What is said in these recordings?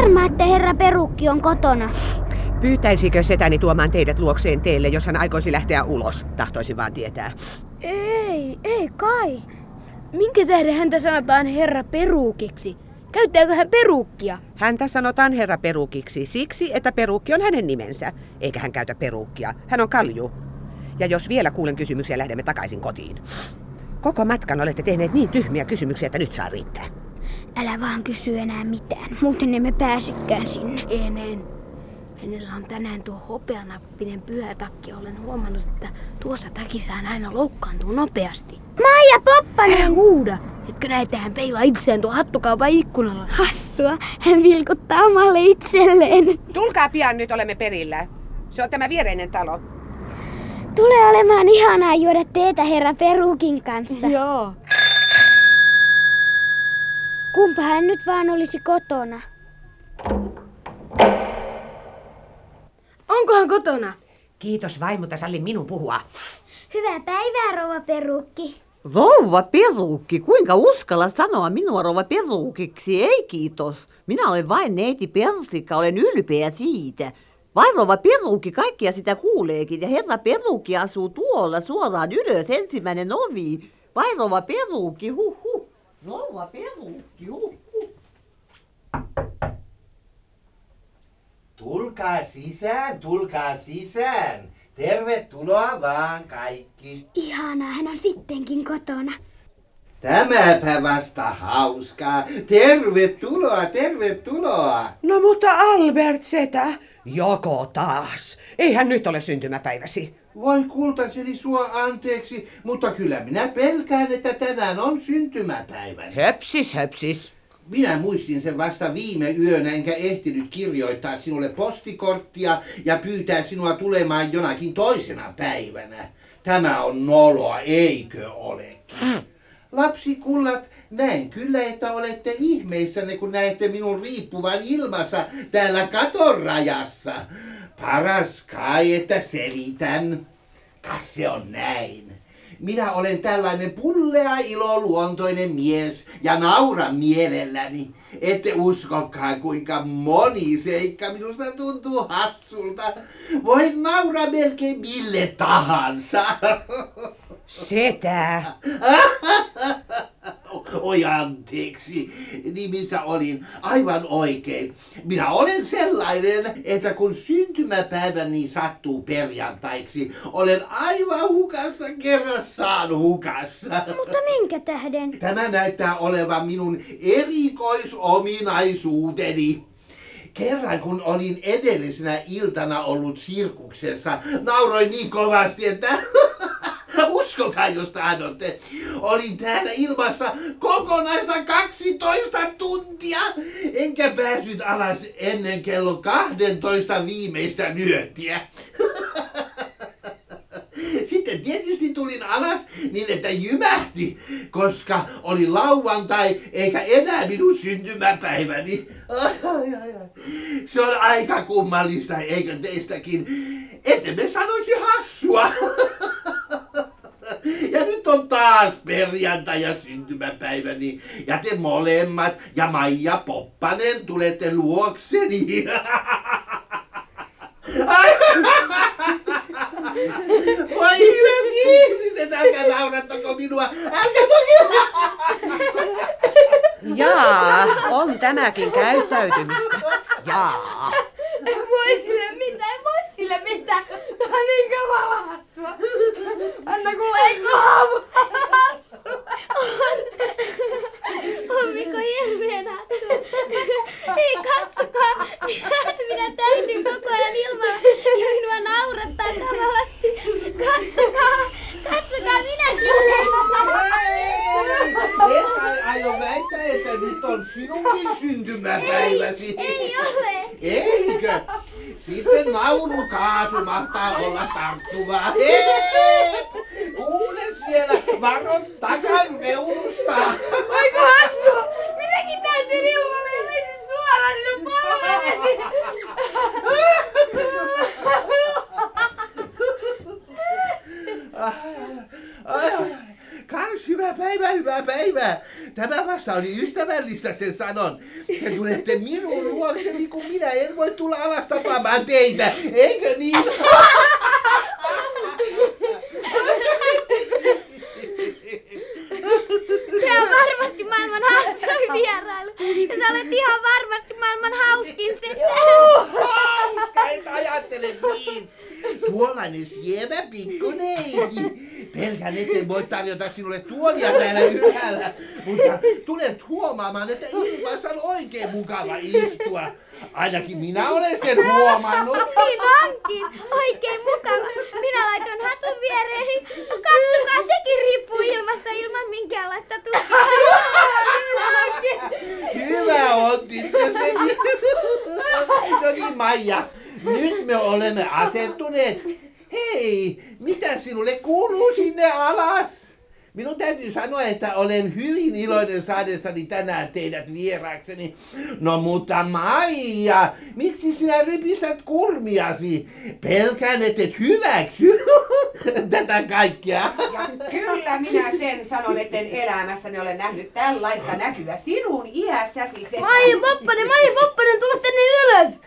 varma, että herra Perukki on kotona? Pyytäisikö setäni tuomaan teidät luokseen teille, jos hän aikoisi lähteä ulos? Tahtoisin vaan tietää. Ei, ei kai. Minkä tähden häntä sanotaan herra Perukiksi? Käyttääkö hän peruukkia? Häntä sanotaan herra Perukiksi siksi, että perukki on hänen nimensä. Eikä hän käytä peruukkia. Hän on kalju. Ja jos vielä kuulen kysymyksiä, lähdemme takaisin kotiin. Koko matkan olette tehneet niin tyhmiä kysymyksiä, että nyt saa riittää. Älä vaan kysy enää mitään, muuten emme pääsekään sinne. En, en. Hänellä on tänään tuo hopeanappinen pyhä takki. Olen huomannut, että tuossa takissaan aina loukkaantuu nopeasti. Maija Älä Poppanen! huuda! Etkö näe, että hän peilaa itseään tuon hattukaupan ikkunalla? Hassua, hän vilkuttaa omalle itselleen. Tulkaa pian, nyt olemme perillä. Se on tämä viereinen talo. Tulee olemaan ihanaa juoda teetä herra Perukin kanssa. Joo. Kumpa hän nyt vaan olisi kotona. Onkohan kotona? Kiitos vain, mutta salli minun puhua. Hyvää päivää, rouva Perukki. Rouva perukki, kuinka uskalla sanoa minua rouva perukiksi? Ei kiitos. Minä olen vain neiti Persikka, olen ylpeä siitä. Vai rouva perukki, kaikkia sitä kuuleekin. Ja herra perukki asuu tuolla suoraan ylös, ensimmäinen ovi. Vai rouva perukki, huh. Rouva perukki, huh huh. Tulkaa sisään, tulkaa sisään. Tervetuloa vaan kaikki. Ihanaa, hän on sittenkin kotona. Tämäpä vasta hauskaa. Tervetuloa, tervetuloa. No mutta Albert setä, joko taas? Eihän nyt ole syntymäpäiväsi. Voi kultaseni sua anteeksi, mutta kyllä minä pelkään, että tänään on syntymäpäivän. Höpsis, höpsis. Minä muistin sen vasta viime yönä, enkä ehtinyt kirjoittaa sinulle postikorttia ja pyytää sinua tulemaan jonakin toisena päivänä. Tämä on noloa, eikö ole? Lapsikullat, näen kyllä, että olette ihmeissänne, kun näette minun riippuvan ilmassa täällä katon rajassa. Paras kai, että selitän. Kas se on näin. Minä olen tällainen pullea iloluontoinen mies ja nauran mielelläni. Ette uskokaan, kuinka moni seikka minusta tuntuu hassulta. Voin nauraa melkein mille tahansa. Setä. Oi anteeksi, nimissä olin aivan oikein. Minä olen sellainen, että kun syntymäpäiväni sattuu perjantaiksi, olen aivan hukassa kerrassaan hukassa. Mutta minkä tähden? Tämä näyttää olevan minun erikoisominaisuuteni. Kerran kun olin edellisenä iltana ollut sirkuksessa, nauroin niin kovasti, että uskokaa jos tahdotte. Olin täällä ilmassa kokonaista 12 tuntia, enkä päässyt alas ennen kello 12 viimeistä nyöttiä. Sitten tietysti tulin alas niin, että jymähti, koska oli lauantai eikä enää minun syntymäpäiväni. Se on aika kummallista, eikö teistäkin? Ette me sanoisi hassua. Nyt on taas perjantai ja syntymäpäiväni. Ja te molemmat ja Maija Poppanen tulette luokseni. Ai, Voi hyvät ihmiset, älkää naurattako minua. Älkää toki. Jaa, on tämäkin käyttäytymistä. Jaa. En voi sille mitään, voi sille mitään. Tää on niin kamala hassua. Anna kuule, eikö haamu hassua? On Mikko hirveän hassua. Hei, katsokaa. Minä, täydyn koko ajan ilmaa ja minua naurattaa kamalasti. Katsokaa, katsokaa minäkin. Et kai aio väittää, että nyt on sinunkin syntymäpäiväsi. Ei ole. Eikö? Sitten naurukaasu mahtaa olla tarttuvaa. Hei! Kuule siellä, varo takan reunusta. Aika hassua. Minäkin täytin ilmalle ja menisin suoraan sinun polvellesi. Ai, ai, ai. Kans hyvää päivää, hyvää päivää. Tämä vasta oli ystävällistä, sen sanon. Te tulette minun luokseni, kun minä en voi tulla alas tapaamaan teitä. Eikö niin? Se on varmasti maailman hassuin vierailu. Ja sä olet ihan varmasti maailman hauskin setä. Hauska, et ajattele niin. Tuollainen sievä pikkuneiti. Pelkän eteen voi tarjota sinulle tuolia täällä ylhäällä, mutta tulet huomaamaan, että ilmassa on oikein mukava istua. Ainakin minä olen sen huomannut. Niin onkin. Oikein mukava. Minä laitoin hatun viereeni. No katsokaa, sekin riippuu ilmassa ilman minkäänlaista tukea. Hyvä on tyttöseni. No niin Maija, nyt me olemme asettuneet. Hei, mitä sinulle kuuluu sinne alas? Minun täytyy sanoa, että olen hyvin iloinen saadessani tänään teidät vieraakseni. No mutta Maija, miksi sinä rypistät kurmiasi? Pelkään, et et hyväksy tätä kaikkea. Ja kyllä minä sen sanon, etten elämässäni ole nähnyt tällaista näkyä sinun iässäsi. Se... Maija Poppanen, Maija Poppanen, tule tänne ylös!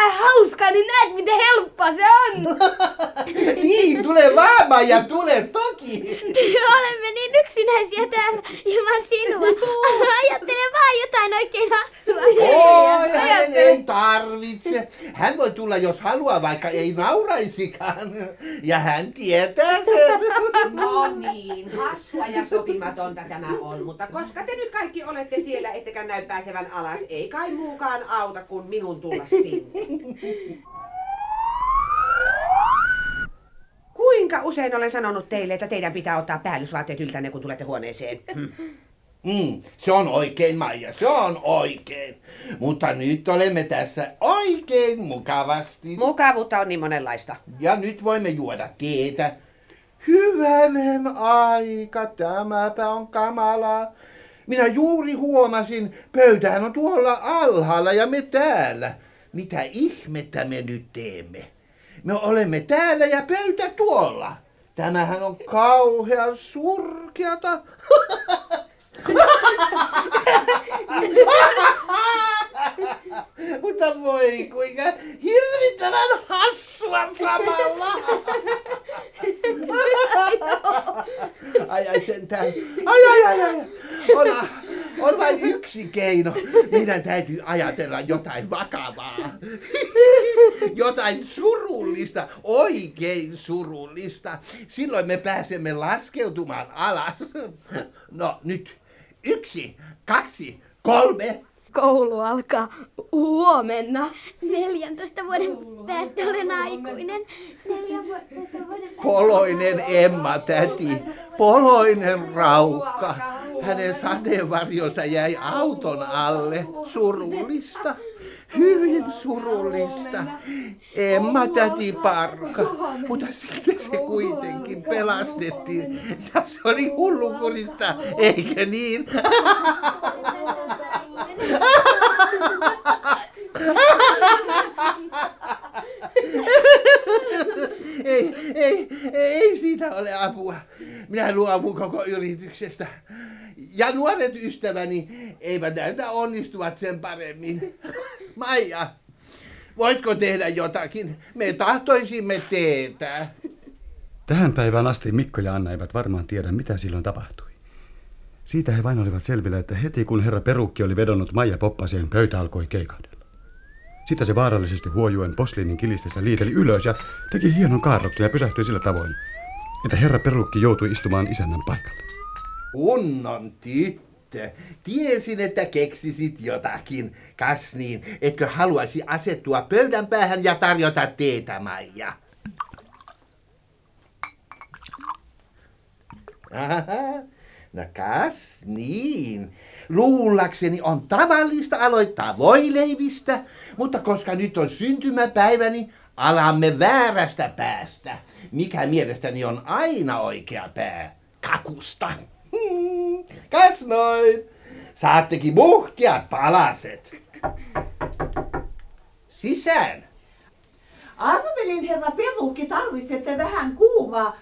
Jotain hauskaa, niin näet miten helppoa se on! niin, tule vaan Maija, tule toki. Olemme niin yksinäisiä täällä ilman sinua. Ajattele vaan jotain oikein hassua. Oi, hänen ei tarvitse. Hän voi tulla, jos haluaa, vaikka ei nauraisikaan. Ja hän tietää sen. No niin, hassua ja sopimatonta tämä on, mutta koska te nyt kaikki olette siellä, ettekä näy pääsevän alas, ei kai muukaan auta kuin minun tulla sinne. Kuinka usein olen sanonut teille, että teidän pitää ottaa päällysvaatteet yltänne, kun tulette huoneeseen? Mm, se on oikein, Maija, se on oikein. Mutta nyt olemme tässä oikein mukavasti. Mukavuutta on niin monenlaista. Ja nyt voimme juoda teetä. Hyvänen aika, tämäpä on kamalaa. Minä juuri huomasin, pöytähän on tuolla alhaalla ja me täällä. Mitä ihmettä me nyt teemme? Me olemme täällä ja pöytä tuolla. Tämähän on kauhean surkeata. Mutta voi kuinka hirvittävän hassua samalla. Ai ai sentään. Ai ai ai ai. On, on vain yksi keino. Meidän täytyy ajatella jotain vakavaa. Jotain surullista, oikein surullista. Silloin me pääsemme laskeutumaan alas. No nyt yksi, kaksi, kolme. Koulu alkaa huomenna. 14 vuoden päästä olen aikuinen. 14 vuoden päästä. Poloinen Emma täti, poloinen raukka. Hänen sateenvarjonsa jäi auton alle. Surullista, hyvin surullista. Emma täti parka, mutta sitten se kuitenkin pelastettiin. Ja se oli hullukurista, eikö niin? ei, ei, ei siitä ole apua. Minä luovun koko yrityksestä. Ja nuoret ystäväni eivät näytä onnistuvat sen paremmin. Maija, voitko tehdä jotakin? Me tahtoisimme teetä. Tähän päivään asti Mikko ja Anna eivät varmaan tiedä, mitä silloin tapahtui. Siitä he vain olivat selvillä, että heti kun herra Perukki oli vedonnut Maija Poppaseen, pöytä alkoi keikahdella. Sitä se vaarallisesti huojuen posliinin kilistestä liiteli ylös ja teki hienon kaarroksen ja pysähtyi sillä tavoin, että herra Perukki joutui istumaan isännän paikalle. Kunnon tyttö. Tiesin, että keksisit jotakin. Kas niin, etkö haluaisi asettua pöydän päähän ja tarjota teetä, Maija? Aha, no kas niin. Luullakseni on tavallista aloittaa voileivistä, mutta koska nyt on syntymäpäiväni, alamme väärästä päästä, mikä mielestäni on aina oikea pää, kakusta. Hmm, kas noin. Saattekin muhkiat palaset. Sisään. Arvelin, herra Perukki, tarvitsette vähän kuumaa.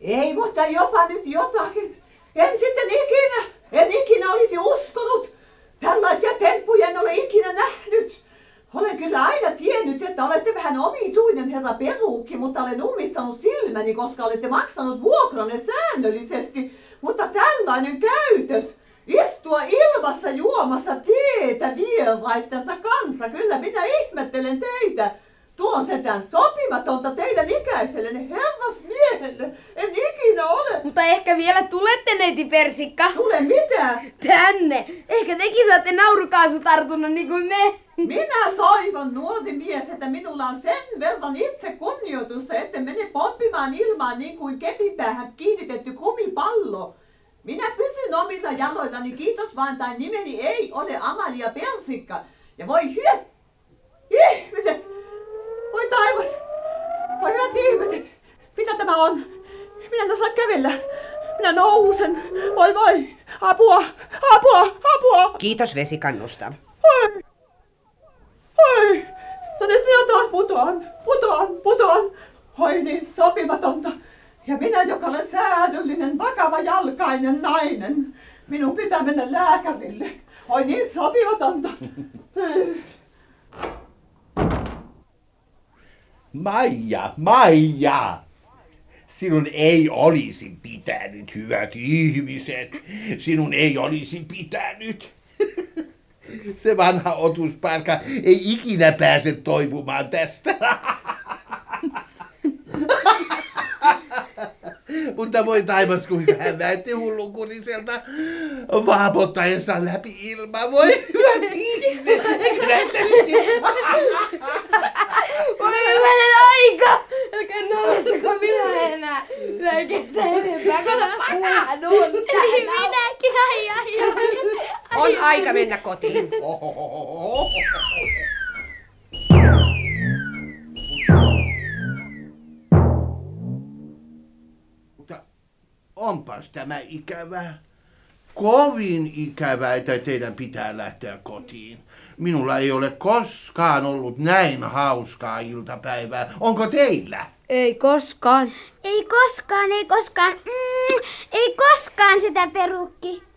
Ei, mutta jopa nyt jotakin. En sitten ikinä. En ikinä olisi uskonut. Tällaisia temppuja en ole ikinä nähnyt. Olen kyllä aina tiennyt, että olette vähän omituinen herra peruukki, mutta olen ummistanut silmäni, koska olette maksanut vuokranne säännöllisesti. Mutta tällainen käytös, istua ilmassa juomassa teetä vieraittensa kanssa, kyllä minä ihmettelen teitä. Tuo on setään sopimatonta teidän ikäisellenne herrasmiehelle. En ikinä ole. Mutta ehkä vielä tulette, neiti Persikka. Tule mitä? Tänne. Ehkä tekin saatte naurukaasutartunnan niin kuin me. Minä toivon, nuori mies, että minulla on sen verran itse kunnioitusta, että mene poppimaan ilmaan niin kuin kepipäähän kiinnitetty kumipallo. Minä pysyn omilla jaloillani, kiitos vaan, tai nimeni ei ole Amalia Persikka. Ja voi hyö... Ihmiset! Voi taivas! Voi hyvät ihmiset! Mitä tämä on? Minä en osaa kävellä. Minä nousen. Voi voi! Apua! Apua! Apua! Kiitos vesikannusta. Oi! Oi! No nyt minä taas putoan, putoan, putoan. Oi niin sopimatonta. Ja minä, joka olen säädyllinen, vakava jalkainen nainen. Minun pitää mennä lääkärille. Oi niin sopimatonta. Maija, Maija! Sinun ei olisi pitänyt, hyvät ihmiset. Sinun ei olisi pitänyt. Se vanha otusparka ei ikinä pääse toipumaan tästä. Mutta voi taivas, kuinka hän näytti hullunkuriselta vaapottaessa läpi ilmaa. Voi hyvät ihmiset, eikö näyttänyt? Voi hyvänen aika! Älkää naurattako minä enää. Mä en kestä enempää, kun mä pakanun Niin minäkin, ai ai ai. On aika mennä kotiin. Mutta onpas tämä ikävää. Kovin ikävää, että teidän pitää lähteä kotiin. Minulla ei ole koskaan ollut näin hauskaa iltapäivää. Onko teillä? Ei koskaan. Ei koskaan, ei koskaan, mm, ei koskaan sitä perukki.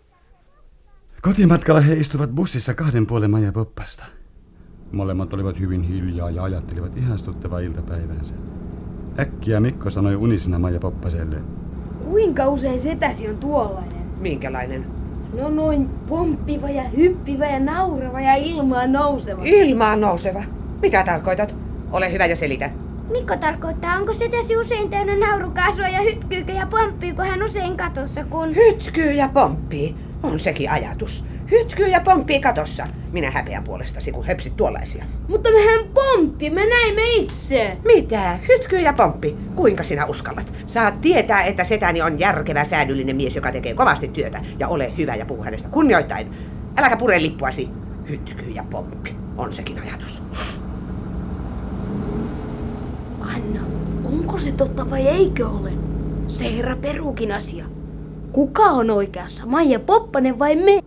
Kotimatkalla he istuvat bussissa kahden puolen Maija Poppasta. Molemmat olivat hyvin hiljaa ja ajattelivat ihastuttavaa iltapäiväänsä. Äkkiä Mikko sanoi unisena Maija Poppaselle. Kuinka usein setäsi on tuollainen? Minkälainen? No noin pomppiva ja hyppivä ja naurava ja ilmaan nouseva. Ilmaan nouseva. Mitä tarkoitat? Ole hyvä ja selitä. Mikko tarkoittaa, onko setäsi usein täynnä naurukaasua ja hytkyykö ja pomppiiko hän usein katossa, kun... Hytkyy ja pomppii. On sekin ajatus. Hytkyy ja pomppii katossa. Minä häpeän puolestasi, kun höpsit tuollaisia. Mutta mehän pomppi, me näimme itse. Mitä? Hytkyy ja pomppi. Kuinka sinä uskallat? Saat tietää, että setäni on järkevä säädyllinen mies, joka tekee kovasti työtä. Ja ole hyvä ja puhu hänestä kunnioittain. Äläkä pure lippuasi. Hytkyy ja pomppi. On sekin ajatus. Anna, onko se totta vai eikö ole? Se herra perukin asia. Kuka on oikeassa, Maija Poppanen vai me?